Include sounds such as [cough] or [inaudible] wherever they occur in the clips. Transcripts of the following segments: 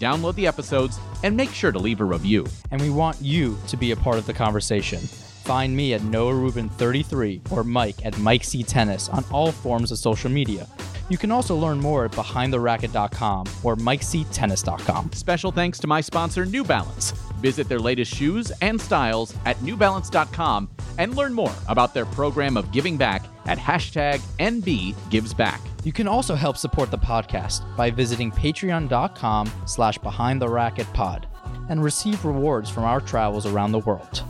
Download the episodes and make sure to leave a review. And we want you to be a part of the conversation. Find me at Noah Rubin 33 or Mike at Mike C Tennis on all forms of social media. You can also learn more at behindtheracket.com or mikectennis.com. Special thanks to my sponsor, New Balance. Visit their latest shoes and styles at newbalance.com and learn more about their program of giving back at hashtag NBGivesBack. You can also help support the podcast by visiting patreon.com slash behind the racket pod and receive rewards from our travels around the world.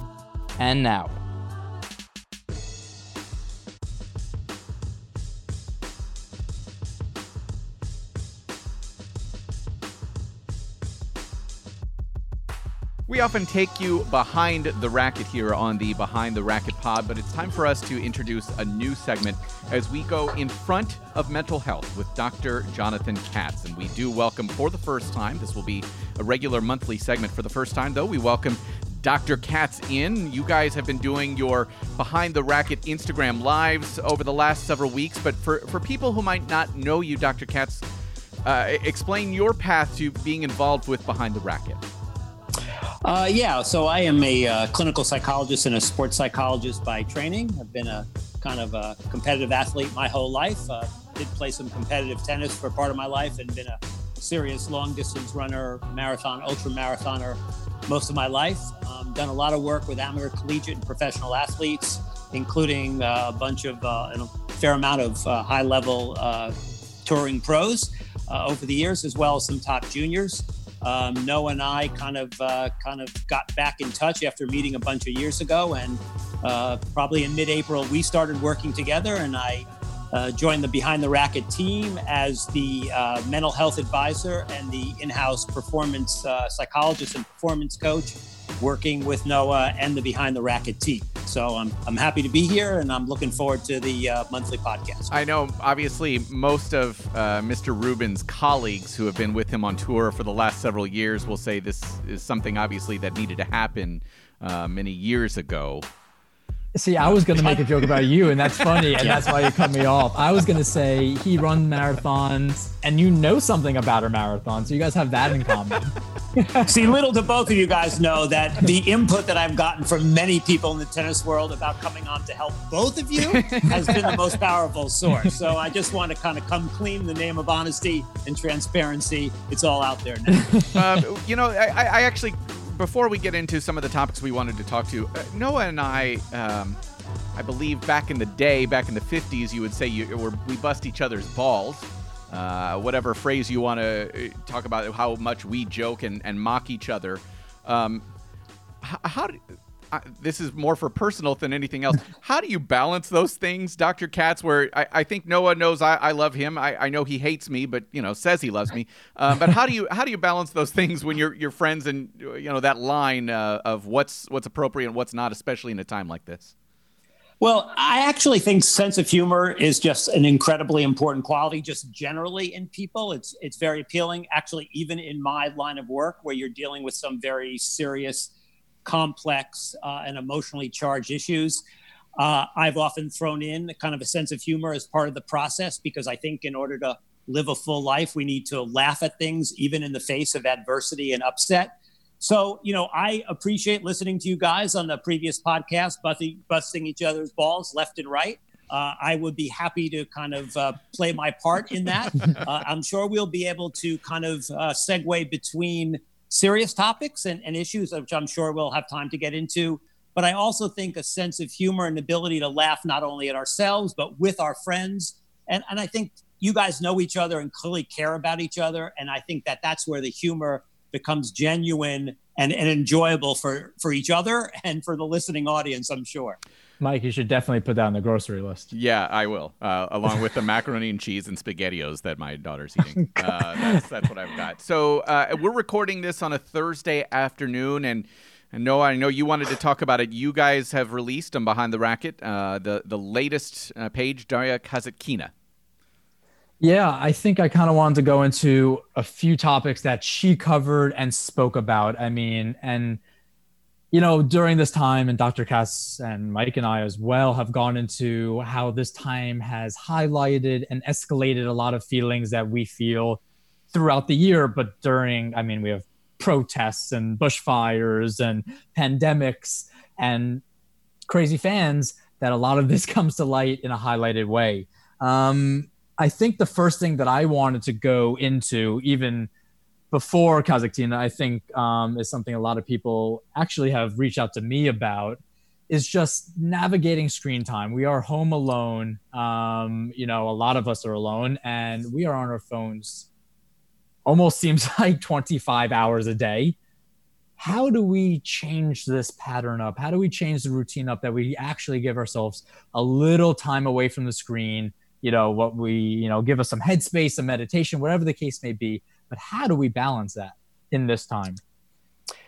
And now, We often take you behind the racket here on the Behind the Racket pod, but it's time for us to introduce a new segment as we go in front of mental health with Dr. Jonathan Katz. And we do welcome for the first time, this will be a regular monthly segment for the first time, though, we welcome Dr. Katz in. You guys have been doing your Behind the Racket Instagram lives over the last several weeks, but for, for people who might not know you, Dr. Katz, uh, explain your path to being involved with Behind the Racket. Uh, yeah, so I am a uh, clinical psychologist and a sports psychologist by training. I've been a kind of a competitive athlete my whole life. Uh, did play some competitive tennis for part of my life and been a serious long distance runner, marathon, ultra marathoner most of my life. Um, done a lot of work with amateur, collegiate, and professional athletes, including uh, a bunch of, uh, a fair amount of uh, high level touring pros over the years, as well as some top juniors. Um, Noah and I kind of uh, kind of got back in touch after meeting a bunch of years ago, and uh, probably in mid-April we started working together, and I uh, joined the Behind the Racket team as the uh, mental health advisor and the in-house performance uh, psychologist and performance coach working with Noah and the Behind the Racket team. So I'm, I'm happy to be here and I'm looking forward to the uh, monthly podcast. I know, obviously, most of uh, Mr. Rubin's colleagues who have been with him on tour for the last several years will say this is something, obviously, that needed to happen uh, many years ago. See, I was going to make a joke about you, and that's funny, and that's why you cut me off. I was going to say he runs marathons, and you know something about a marathon, so you guys have that in common. See, little do both of you guys know that the input that I've gotten from many people in the tennis world about coming on to help both of you has been the most powerful source. So I just want to kind of come clean the name of honesty and transparency. It's all out there now. um, you know, I, I actually before we get into some of the topics we wanted to talk to, uh, Noah and I, um, I believe back in the day, back in the 50s, you would say you, we bust each other's balls. Uh, whatever phrase you want to uh, talk about, how much we joke and, and mock each other. Um, how, how do, this is more for personal than anything else. [laughs] How do you balance those things, Dr. Katz? Where I, I think Noah knows I, I love him. I, I, know he hates me, but you know says he loves me. Um, but how do you how do you balance those things when you're your friends and you know that line uh, of what's what's appropriate and what's not, especially in a time like this? Well, I actually think sense of humor is just an incredibly important quality, just generally in people. It's it's very appealing. Actually, even in my line of work, where you're dealing with some very serious complex uh, and emotionally charged issues. Uh, I've often thrown in kind of a sense of humor as part of the process because I think in order to live a full life, we need to laugh at things even in the face of adversity and upset. So, you know, I appreciate listening to you guys on the previous podcast, busting, busting each other's balls left and right. Uh, I would be happy to kind of uh, play my part in that. [laughs] Uh, I'm sure we'll be able to kind of uh, segue between serious topics and, and issues, which I'm sure we'll have time to get into. But I also think a sense of humor and ability to laugh not only at ourselves, but with our friends. And, and I think you guys know each other and clearly care about each other. And I think that that's where the humor becomes genuine and, and enjoyable for, for each other and for the listening audience, I'm sure. Mike, you should definitely put that on the grocery list. Yeah, I will, uh, along with the macaroni and cheese and spaghettios that my daughter's eating. [laughs] Uh, that's, that's what I've got. So uh, we're recording this on a Thursday afternoon, and And Noah, I know you wanted to talk about it. You guys have released on Behind the Racket uh, the the latest uh, page, Daria Kasatkina. Yeah, I think I kind of wanted to go into a few topics that she covered and spoke about. I mean, and you know, during this time, and Dr. Katz and Mike and I as well have gone into how this time has highlighted and escalated a lot of feelings that we feel throughout the year. But during, I mean, we have protests and bushfires and pandemics and crazy fans that a lot of this [laughs] comes to light in a highlighted way. Um, I think the first thing that I wanted to go into, even before Kasatkina, I think um, is something a lot of people actually have reached out to me about, is just navigating screen time. We are home alone. Um, you know, a lot of us are alone, and we are on our phones almost seems [laughs] like 25 hours a day. How do we change this pattern up? How do we change the routine up that we actually give ourselves a little time away from the screen? You know, what we, you know, give us some headspace, some meditation, whatever the case may be. But how do we balance that in this time?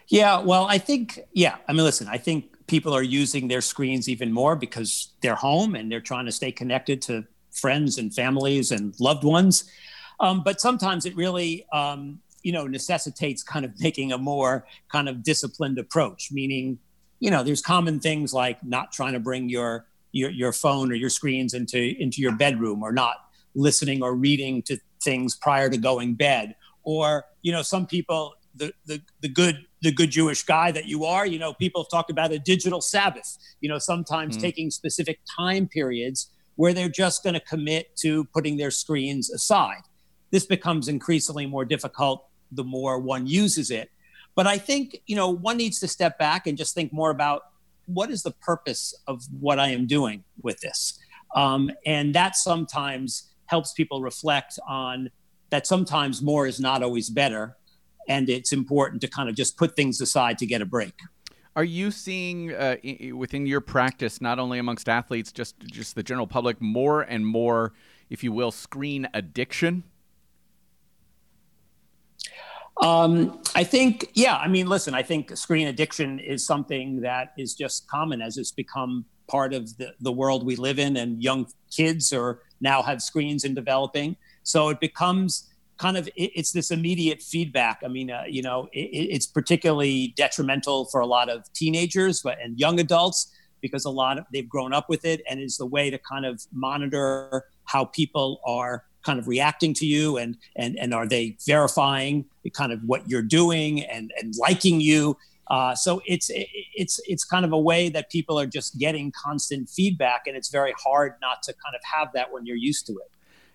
Yeah, well, I think, yeah, I mean, listen, I think people are using their screens even more because they're home and they're trying to stay connected to friends and families and loved ones. Um, but sometimes it really, um, you know, necessitates kind of [laughs] making a more kind of disciplined approach, meaning, you know, there's common things like not trying to bring your your, your phone or your screens into into your bedroom or not listening or reading to things prior to going bed or you know some people the, the the good the good Jewish guy that you are you know people have talked about a digital Sabbath you know sometimes mm. taking specific time periods where they're just going to commit to putting their screens aside this becomes increasingly more difficult the more one uses it. But I think, you know, one needs to step back and just think more about what is the purpose of what I am doing with this. Um, and that sometimes helps people reflect on that sometimes more is not always better. And it's important to kind of just put things aside to get a break. Are you seeing uh, within your practice, not only amongst athletes, just just the general public, more and more, if you will, screen addiction? Um, I think, yeah, I mean, listen, I think screen addiction is something that is just common as it's become part of the, the world we live in, and young kids are now have screens in developing. So it becomes kind of it, it's this immediate feedback. I mean, uh, you know, it, it's particularly detrimental for a lot of teenagers but, and young adults because a lot of they've grown up with it and is the way to kind of monitor how people are kind of reacting to you and and and are they verifying kind of what you're doing and and liking you? Uh, so it's it's it's kind of a way that people are just getting constant feedback and it's very hard not to kind of have that when you're used to it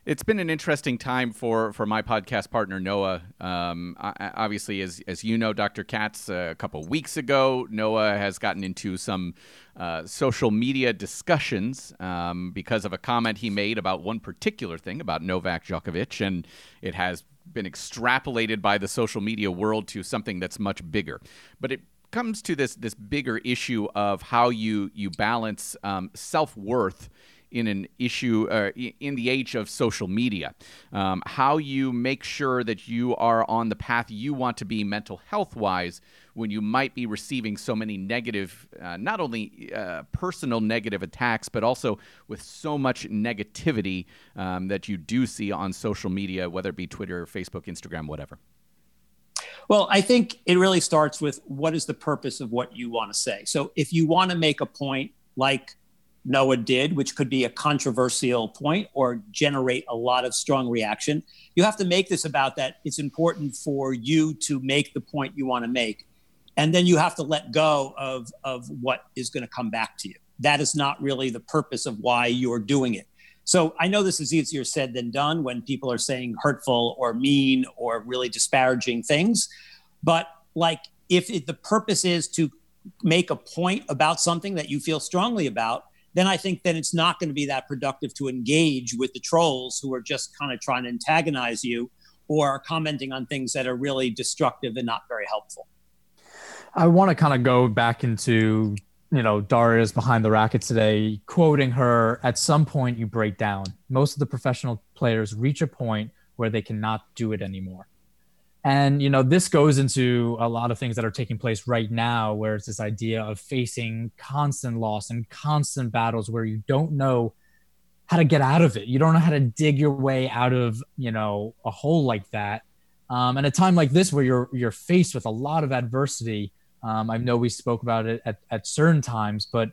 it's been an interesting time for, for my podcast partner Noah. Um, obviously, as as you know, Dr. Katz, uh, a couple weeks ago, Noah has gotten into some uh, social media discussions um, because of a comment he made about one particular thing about Novak Djokovic, and it has been extrapolated by the social media world to something that's much bigger. But it comes to this this bigger issue of how you you balance um, self worth in an issue uh, in the age of social media. Um, how you make sure that you are on the path you want to be mental health wise when you might be receiving so many negative, uh, not only uh, personal negative attacks, but also with so much negativity um, that you do see on social media, whether it be Twitter, Facebook, Instagram, whatever. Well, I think it really starts with what is the purpose of what you want to say. So if you want to make a point like Noah did, which could be a controversial point or generate a lot of strong reaction. You have to make this about that. It's important for you to make the point you want to make. And then you have to let go of, of what is going to come back to you. That is not really the purpose of why you're doing it. So I know this is easier said than done when people are saying hurtful or mean or really disparaging things. But like if it, the purpose is to make a point about something that you feel strongly about, then I think then it's not going to be that productive to engage with the trolls who are just kind of trying to antagonize you or are commenting on things that are really destructive and not very helpful. I want to kind of go back into, you know, Daria's behind the racket today, quoting her at some point you break down. Most of the professional players reach a point where they cannot do it anymore. And you know, this goes into a lot of things that are taking place right now, where it's this idea of facing constant loss and constant battles where you don't know how to get out of it. You don't know how to dig your way out of, you know, a hole like that. Um, and a time like this where you're you're faced with a lot of adversity. Um, I know we spoke about it at, at certain times, but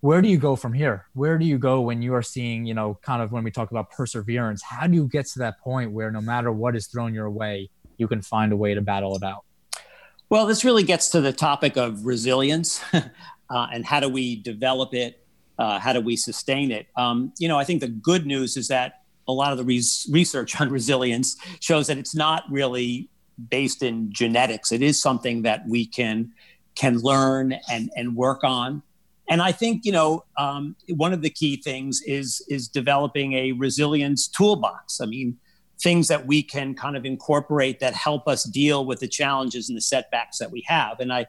where do you go from here? Where do you go when you are seeing, you know, kind of when we talk about perseverance? How do you get to that point where no matter what is thrown your way, you can find a way to battle it out? Well, this really gets to the topic of resilience [laughs] uh, and how do we develop it? Uh, how do we sustain it? Um, you know, I think the good news is that a lot of the res- research [laughs] on resilience shows that it's not really based in genetics. It is something that we can can learn and and work on. And I think you know um, one of the key things is is developing a resilience toolbox. I mean, things that we can kind of incorporate that help us deal with the challenges and the setbacks that we have. And I,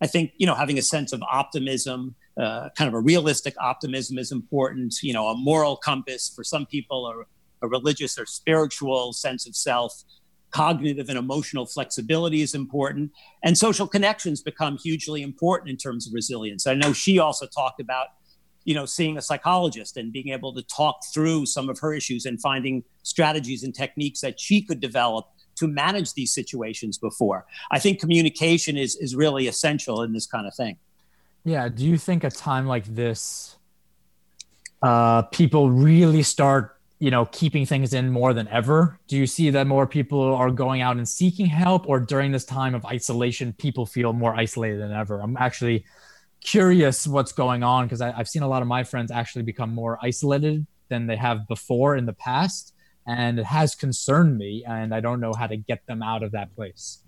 I think you know having a sense of optimism, uh, kind of a realistic optimism, is important. You know, a moral compass for some people, or a religious or spiritual sense of self. Cognitive and emotional flexibility is important, and social connections become hugely important in terms of resilience. I know she also talked about you know seeing a psychologist and being able to talk through some of her issues and finding strategies and techniques that she could develop to manage these situations before. I think communication is is really essential in this kind of thing. Yeah. Do you think a time like this uh, people really start you know keeping things in more than ever? Do you see that more people are going out and seeking help or during this time of isolation people feel more isolated than ever? I'm actually curious what's going on because I've seen a lot of my friends actually become more isolated than they have before in the past. And it has concerned me, and I don't know how to get them out of that place.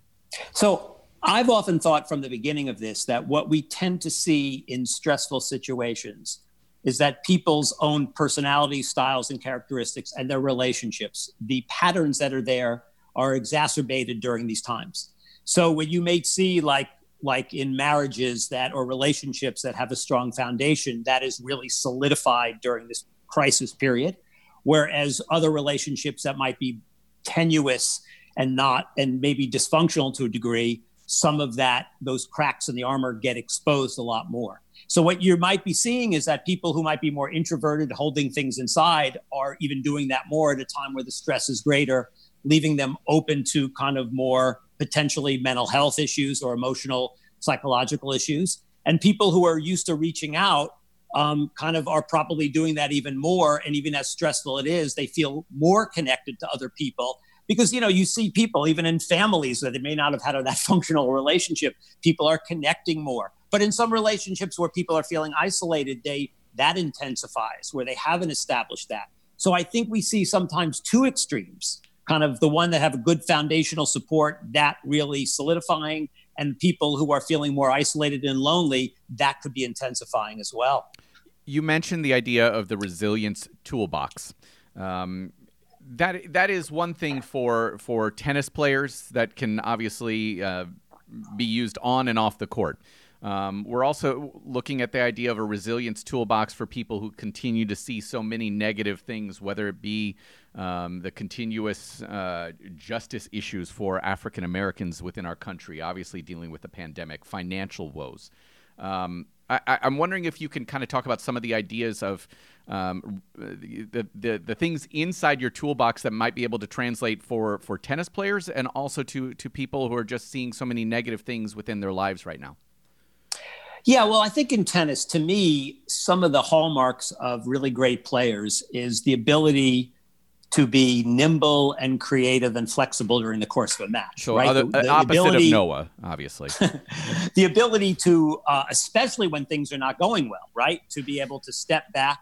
So, I've often thought from the beginning of this that what we tend to see in stressful situations is that people's own personality styles and characteristics and their relationships, the patterns that are there, are exacerbated during these times. So, when you may see like like in marriages that or relationships that have a strong foundation that is really solidified during this crisis period whereas other relationships that might be tenuous and not and maybe dysfunctional to a degree some of that those cracks in the armor get exposed a lot more. So what you might be seeing is that people who might be more introverted holding things inside are even doing that more at a time where the stress is greater leaving them open to kind of more potentially mental health issues or emotional psychological issues. And people who are used to reaching out um, kind of are probably doing that even more. And even as stressful it is, they feel more connected to other people because you know you see people even in families that they may not have had that [laughs] functional relationship people are connecting more but in some relationships where people are feeling isolated they that intensifies where they haven't established that so i think we see sometimes two extremes kind of the one that have a good foundational support that really solidifying and people who are feeling more isolated and lonely that could be intensifying as well. You mentioned the idea of the resilience toolbox. Um, that that is one thing for for tennis players that can obviously uh, be used on and off the court. Um, we're also looking at the idea of a resilience toolbox for people who continue to see so many negative things, whether it be um, the continuous uh, justice issues for African Americans within our country, obviously dealing with the pandemic, financial woes. Um, I, am wondering if you can kind of talk about some of the ideas of um, the, the the things inside your toolbox that might be able to translate for for tennis players and also to to people who are just seeing so many negative things within their lives right now. Yeah, well, I think in tennis, to me, some of the hallmarks of really great players is the ability to be nimble and creative and flexible during the course of a match. So, right? other, the, the opposite ability, of Noah, obviously. [laughs] the ability to, uh, especially when things are not going well, right, to be able to step back,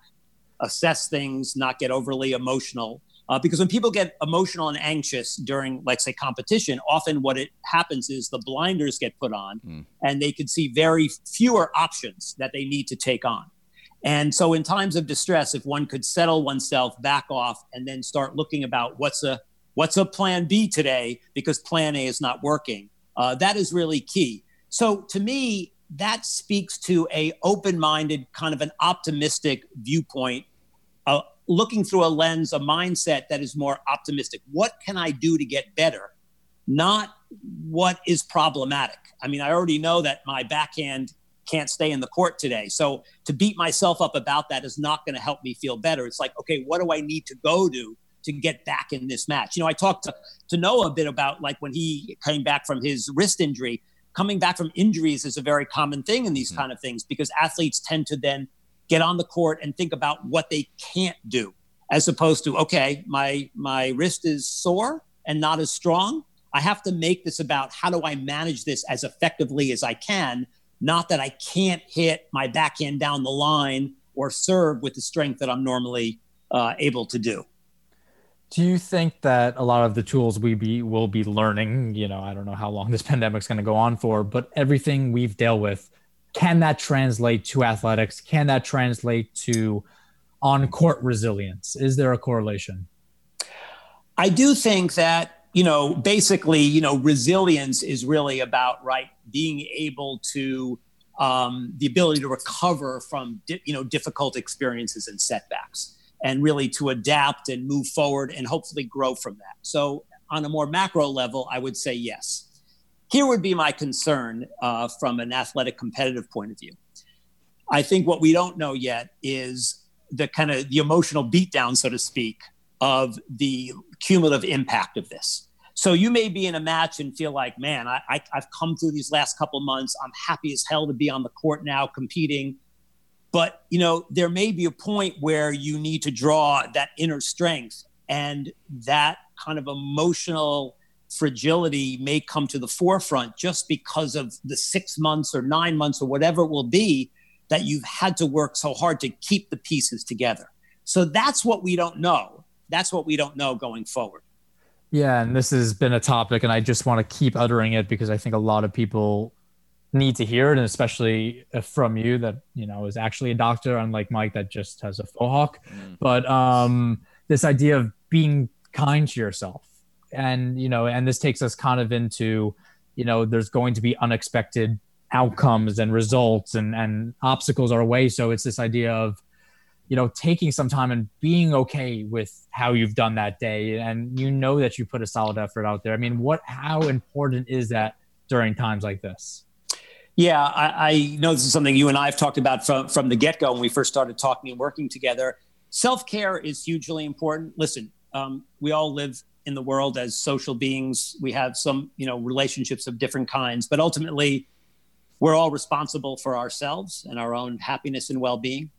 assess things, not get overly emotional, uh, because when people get emotional and anxious during, like, say, competition, often what it happens is the blinders get put on mm. and they can see very fewer options that they need to take on. And so, in times of distress, if one could settle oneself back off and then start looking about what's a what's a plan B today because plan A is not working, uh, that is really key. So, to me, that speaks to a open-minded, kind of an optimistic viewpoint uh, looking through a lens, a mindset that is more optimistic. What can I do to get better not what is problematic. I mean, I already know that my backhand can't stay in the court today. So to beat myself up about that is not going to help me feel better. It's like, okay, what do I need to go to to get back in this match? You know, I talked to, to Noah a bit about like when he came back from his wrist injury. Coming back from injuries is a very common thing in these mm-hmm. kind of things because athletes tend to then get on the court and think about what they can't do as opposed to okay my my wrist is sore and not as strong i have to make this about how do i manage this as effectively as i can not that I can't hit my backhand down the line or serve with the strength that I'm normally uh, able to do. Do you think that a lot of the tools we be will be learning, you know, I don't know how long this pandemic is going to go on for, but everything we've dealt with, can that translate to athletics? Can that translate to on court resilience? Is there a correlation? I do think that you know, basically, you know, resilience is really about right being able to um, the ability to recover from di- you know difficult experiences and setbacks, and really to adapt and move forward and hopefully grow from that. So, on a more macro level, I would say yes. Here would be my concern uh, from an athletic competitive point of view. I think what we don't know yet is the kind of the emotional beatdown, so to speak, of the cumulative impact of this. So you may be in a match and feel like, man, I, I, have come through these last couple months. I'm happy as hell to be on the court now competing. But, you know, there may be a point where you need to draw that inner strength and that kind of emotional fragility may come to the forefront just because of the six months or nine months or whatever it will be that you've had to work so hard to keep the pieces together. So that's what we don't know that's what we don't know going forward. Yeah, and this has been a topic, and I just want to keep uttering it because I think a lot of people need to hear it, and especially from you that you know is actually a doctor, unlike Mike that just has a faux hawk. Mm. But um, this idea of being kind to yourself, and you know, and this takes us kind of into, you know, there's going to be unexpected outcomes and results, and and obstacles our way. So it's this idea of you know taking some time and being okay with how you've done that day. And you know that you put a solid effort out there. I mean what how important is that during times like this? Yeah i, I know this is something you and i have talked about from, from the get-go when we first started talking and working together. Self-care is hugely important. Listen um, we all live in the world as social beings. We have some you know relationships of different kinds but ultimately we're all responsible for ourselves and our own happiness and well-being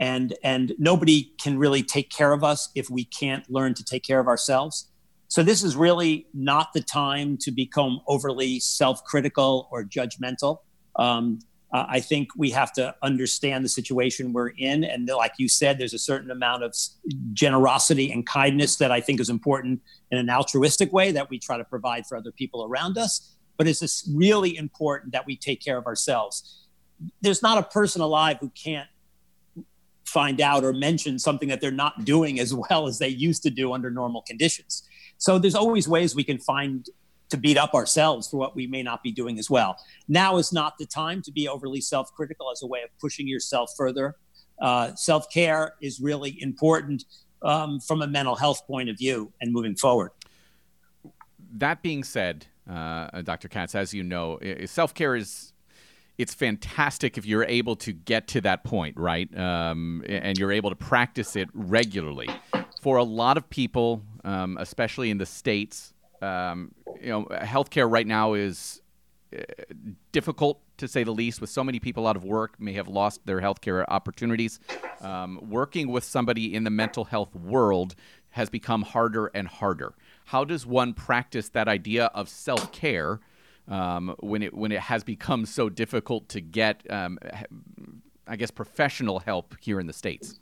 and and nobody can really take care of us if we can't learn to take care of ourselves. So this is really not the time to become overly self-critical or judgmental. Um, i think we have to understand the situation we're in. And like you said there's a certain amount of generosity and kindness that i think is important in an altruistic way that we try to provide for other people around us. But it's really important that we take care of ourselves. There's not a person alive who can't find out or mention something that they're not doing as [laughs] well as they used to do under normal conditions. So there's always ways we can find to beat up ourselves for what we may not be doing as well. Now is not the time to be overly self critical as a way of pushing yourself further. Uh, self care is really important um, from a mental health point of view and moving forward. That being said, uh, Dr. Katz, as you know, self care is it's fantastic if you're able to get to that point, right? Um, and you're able to practice it regularly. For a lot of people, um, especially in the states, um, you know, healthcare right now is uh, difficult to say the least. With so many people out of work, may have lost their healthcare opportunities. Um, working with somebody in the mental health world has become harder and harder. How does one practice that idea of self care? Um, when it when it has become so difficult to get, um, I guess, professional help here in the states.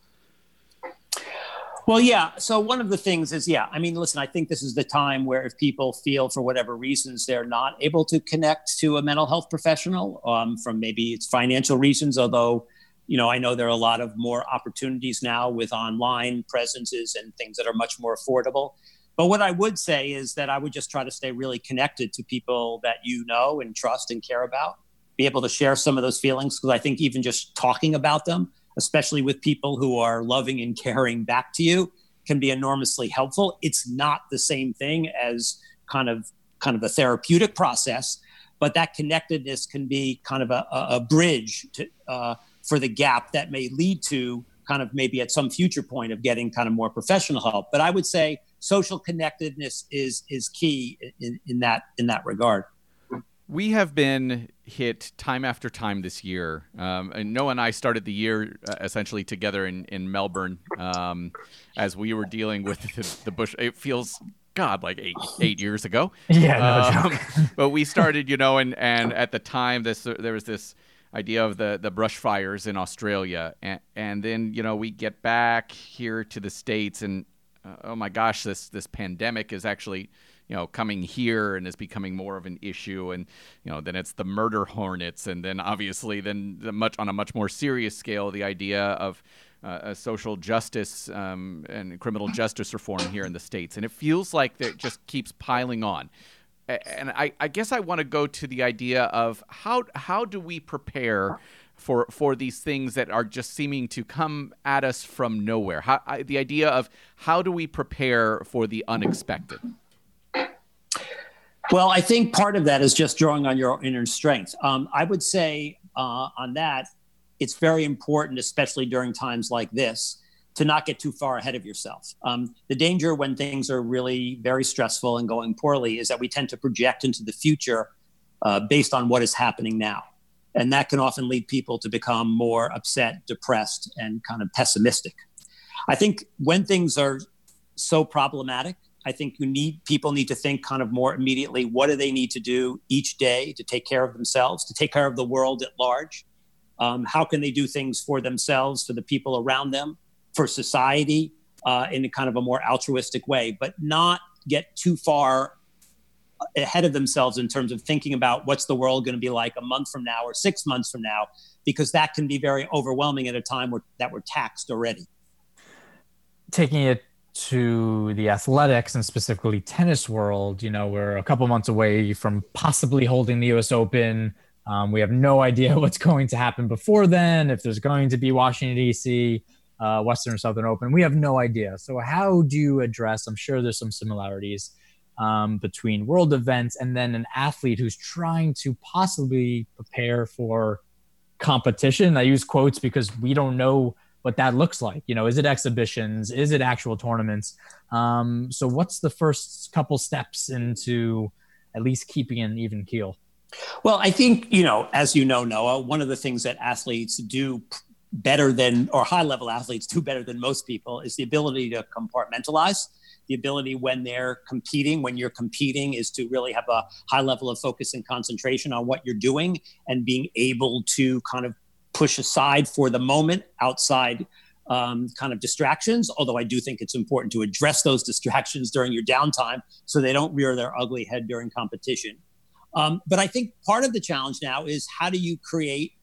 Well, yeah. So one of the things is, yeah. I mean, listen. I think this is the time where if people feel for whatever reasons they're not able to connect to a mental health professional, um, from maybe it's financial reasons, although you know, I know there are a lot of more opportunities now with online presences and things that are much more affordable. But what I would say is that I would just try to stay really connected to people that you know and trust and care about, be able to share some of those feelings. Because I think even just talking about them, especially with people who are loving and caring back to you, can be enormously helpful. It's not the same thing as kind of kind of a therapeutic process, but that connectedness can be kind of a, a bridge to, uh, for the gap that may lead to kind of maybe at some future point of getting kind of more professional help. But I would say social connectedness is is key in, in that in that regard. We have been hit time after time this year. Um, and Noah and I started the year uh, essentially together in, in Melbourne um, as we were dealing with the, the Bush. It feels God, like eight eight years ago. [laughs] Yeah, no um, joke. [laughs] but we started, you know, and and at the time, this there was this idea of the the brush fires in Australia, and and then you know we get back here to the states, and uh, oh my gosh, this this pandemic is actually you know coming here and is becoming more of an issue, and you know then it's the murder hornets, and then obviously then the much on a much more serious scale, the idea of uh, social justice um, and criminal justice reform here in the states, and it feels like that just keeps piling on. And I, I guess I want to go to the idea of how how do we prepare for for these things that are just seeming to come at us from nowhere? How, I, the idea of how do we prepare for the unexpected? Well, I think part of that is just drawing on your inner strength. Um, I would say uh, on that, it's very important, especially during times like this, to not get too far ahead of yourself. Um, the danger when things are really very stressful and going poorly is that we tend to project into the future uh, based on what is happening now. And that can often lead people to become more upset, depressed, and kind of pessimistic. I think when things are so problematic, I think you need people need to think kind of more immediately what do they need to do each day to take care of themselves, to take care of the world at large, um, how can they do things for themselves, for the people around them, for society uh, in a kind of a more altruistic way, but not get too far ahead of themselves in terms of thinking about what's the world going to be like a month from now or six months from now, because that can be very overwhelming at a time where, that we're taxed already. Taking it to the athletics and specifically tennis world, you know, we're a couple months away from possibly holding the US Open um, we have no idea [laughs] what's going to happen before then, if there's going to be Washington, D.C., uh, Western or Southern Open. We have no idea. So, how do you address? I'm sure there's some similarities um, between world events and then an athlete who's trying to possibly prepare for competition. I use quotes because we don't know what that looks like. You know, is it exhibitions? Is it actual tournaments? Um, so, what's the first couple steps into at least keeping an even keel? Well, I think, you know, as you know, Noah, one of the things that athletes do better than, or high level athletes do better than most people is the ability to compartmentalize. The ability when they're competing, when you're competing, is to really have a high level of focus and concentration on what you're doing and being able to kind of push aside for the moment outside um, kind of distractions. Although I do think it's important to address those [laughs] distractions during your downtime so they don't rear their ugly head during competition. Um, but I think part of the challenge now is how do you create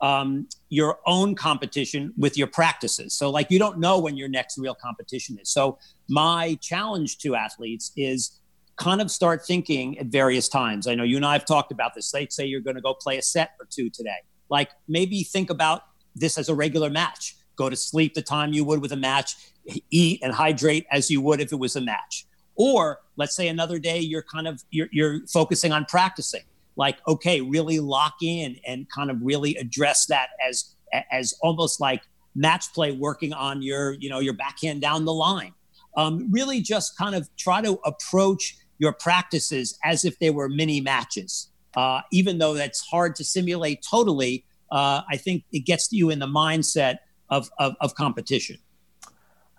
um, your own competition with your practices? So, like, you don't know when your next real competition is. So, my challenge to athletes is kind of start thinking at various times. I know you and I have talked about this. Let's say you're going to go play a set or two today. Like, maybe think about this as a regular match. Go to sleep the time you would with a match, eat and hydrate as you would if it was a match or let's say another day you're kind of you're, you're focusing on practicing. Like, okay, really lock in and kind of really address that as as almost like match play working on your you know your backhand down the line. Um, really just kind of try to approach your practices as if they were mini matches. Uh, even though that's hard to simulate totally, uh, I think it gets you in the mindset of, of, of competition.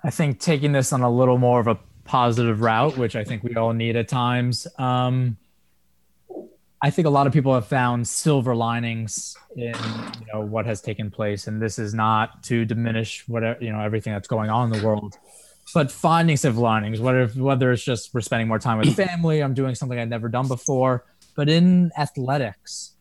I think taking this on a little more of a positive route, which I think we all need at times. Um, I think a lot of people have found silver linings in you know what has taken place, and this is not to diminish whatever you know everything that's going on in the world, but finding silver linings. Whether whether it's just we're spending more time with [clears throat] family, I'm doing something I've never done before. But in athletics,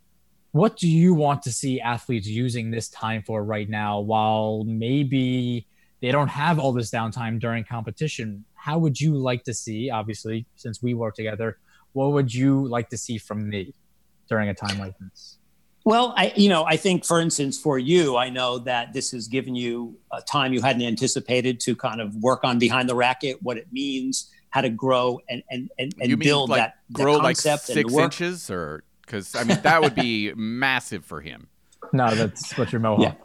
what do you want to see athletes using this time for right now? While maybe they don't have all this downtime during competition, how would you like to see, obviously, since we work together, what would you like to see from me during a time like this? Well, I, you know, I think, for instance, for you, I know that this has given you a time you hadn't anticipated to kind of work on behind the racket, what it means, how to grow and and and, and you mean build like that, that grow like concept and six work. inches, or because I mean that would be [laughs] massive for him. No, that's what your mohawk.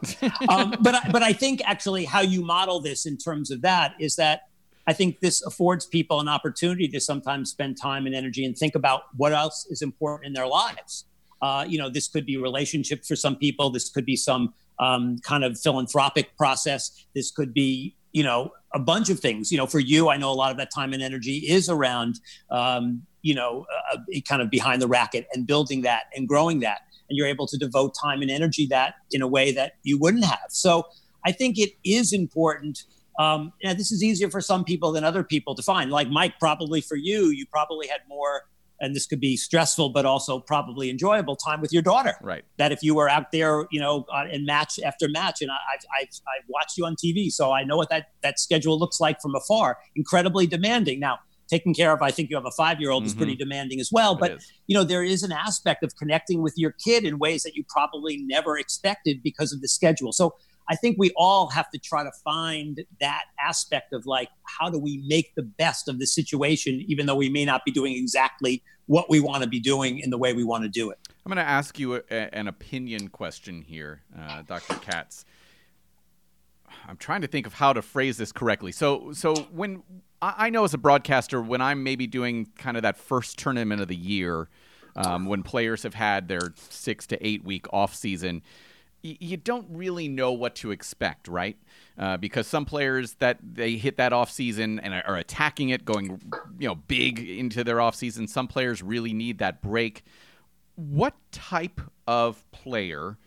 um, but I, but I think actually how you model this in terms of that is that I think this affords people an opportunity to sometimes spend time and energy and think about what else is important in their lives. Uh, you know, this could be relationships for some people. This could be some um, kind of philanthropic process. This could be, you know, a bunch of things. You know, for you, I know a lot of that time and energy is around, um, you know, uh, kind of behind the racket and building that and growing that and you're able to devote time and energy that in a way that you wouldn't have. So I think it is important. Um, and this is easier for some people than other people to find. Like Mike, probably for you, you probably had more, and this could be stressful, but also probably enjoyable time with your daughter. Right. That if you were out there, you know, uh, in match after match, and I, I've, I've, I've watched you on TV, so I know what that that schedule looks like from afar. Incredibly demanding. Now, taking care of i think you have a five year old is pretty demanding as well It but is. you know there is an aspect of connecting with your kid in ways that you probably never expected because of the schedule so i think we all have to try to find that aspect of like how do we make the best of the situation even though we may not be doing exactly what we want to be doing in the way we want to do it I'm going to ask you a, an opinion question here, uh, Dr. Katz. I'm trying to think of how to phrase this correctly. So, so when I, I know as a broadcaster, when I'm maybe doing kind of that first tournament of the year, um, when players have had their six to eight week off season, you don't really know what to expect, right? Uh, because some players that they hit that off season and are attacking it, going you know big into their off season. Some players really need that break. What type of player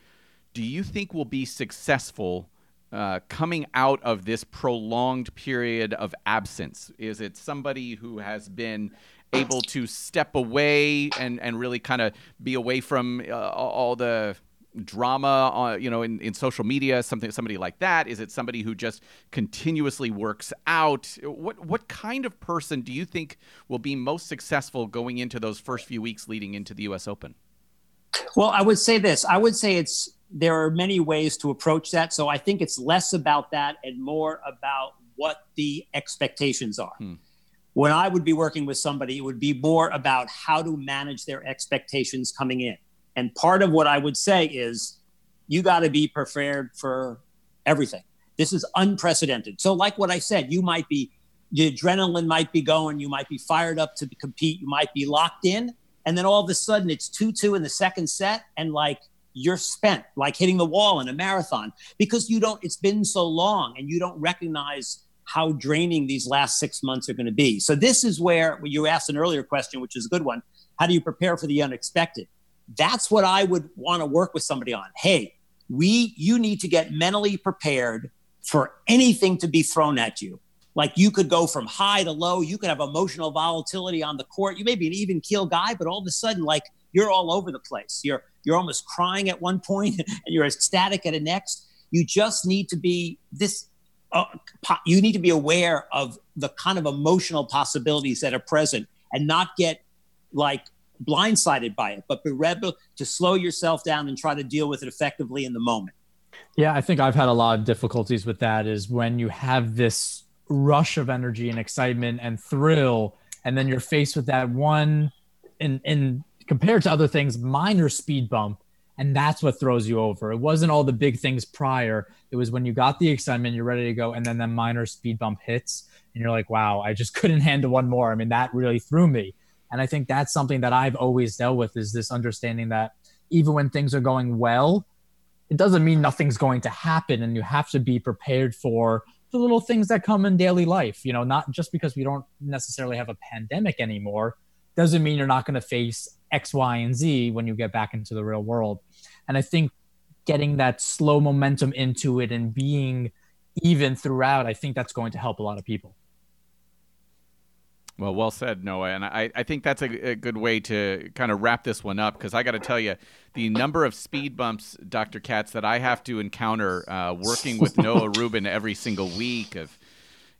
do you think will be successful uh, coming out of this prolonged period of absence? Is it somebody who has been able to step away and, and really kind of be away from uh, all the drama, uh, you know, in, in social media, something somebody like that? Is it somebody who just continuously works out? What what kind of person do you think will be most successful going into those first few weeks leading into the U.S. Open? Well, I would say this. I would say it's there are many ways to approach that. So I think it's less about that and more about what the expectations are. Hmm. When I would be working with somebody, it would be more about how to manage their expectations coming in. And part of what I would say is you got to be prepared for everything. This is unprecedented. So, like what I said, you might be, the adrenaline might be going, you might be fired up to compete, you might be locked in. And then all of a sudden it's 2 2 in the second set, and like you're spent, like hitting the wall in a marathon because you don't, it's been so long and you don't recognize how draining these last six months are going to be. So, this is where you asked an earlier question, which is a good one. How do you prepare for the unexpected? That's what I would want to work with somebody on. Hey, we, you need to get mentally prepared for anything to be thrown at you. Like you could go from high to low. You could have emotional volatility on the court. You may be an even keel guy, but all of a sudden, like you're all over the place. You're you're almost crying at one [laughs] point, and you're ecstatic at a next. You just need to be this. Uh, you need to be aware of the kind of emotional possibilities that are present, and not get like blindsided by it, but be able to slow yourself down and try to deal with it effectively in the moment. Yeah, I think I've had a lot of difficulties with that is when you have this rush of energy and excitement and thrill, and then you're faced with that one in in compared to other things, minor speed bump, and that's what throws you over. It wasn't all the big things prior. It was when you got the excitement, you're ready to go, and then that minor speed bump hits, and you're like, wow, I just [laughs] couldn't handle one more. I mean, that really threw me. And I think that's something that I've always dealt with is this understanding that even when things are going well, it doesn't mean nothing's going to happen and you have to be prepared for the little things that come in daily life you know not just because we don't necessarily have a pandemic anymore doesn't mean you're not going to face x y and z when you get back into the real world. And i think getting that slow momentum into it and being even throughout i think that's going to help a lot of people Well, well said, Noah. And I, I think that's a, a good way to kind of wrap this one up because I got to tell you, the number of speed bumps, Dr. Katz, that I have to encounter uh, working with [laughs] Noah Rubin every single week of,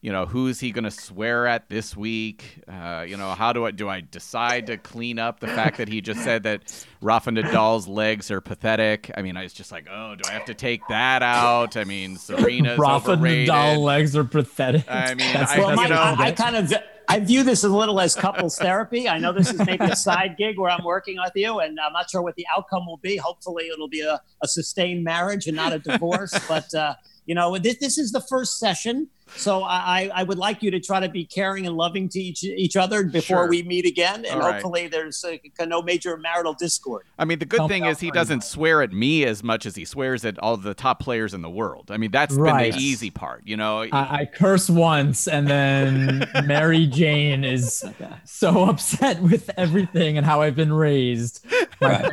you know, who's he going to swear at this week? Uh, you know, how do I do I decide to clean up the fact that he just said that Rafa Nadal's legs are pathetic? I mean, I was just like, oh, do I have to take that out? I mean, Serena's Rafa overrated. Nadal legs are pathetic. I mean, That's I- Well, you Mike, know, I, I kind of I view this a little as couples therapy. I know this is maybe a side gig where I'm working with you, and I'm not sure what the outcome will be. Hopefully, it'll be a, a sustained marriage and not a divorce. but uh, you know, this, this is the first session. So I, I would like you to try to be caring and loving to each each other before Sure. we meet again, and All right. hopefully there's uh, no major marital discord. I mean, the good Help thing is he doesn't much. swear at me as much as he swears at all the top players in the world. I mean, that's Right. been the easy part, you know. I, I curse once, and then [laughs] Mary Jane is so upset with everything and how I've been raised. [laughs] My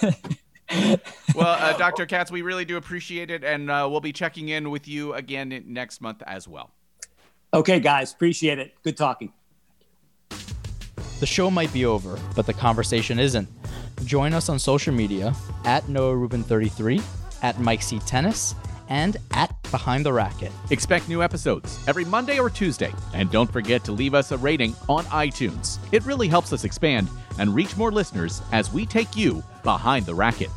[laughs] well, uh, [laughs] Dr. Katz, we really do appreciate it, and uh, we'll be checking in with you again next month as well. Okay, guys, appreciate it. Good talking. The show might be over, but the conversation isn't. Join us on social media at Noah Rubin33, at Mike C. Tennis, and at Behind the Racquet. Expect new episodes every Monday or Tuesday, and don't forget to leave us a rating on iTunes. It really helps us expand and reach more listeners as we take you behind the racquet.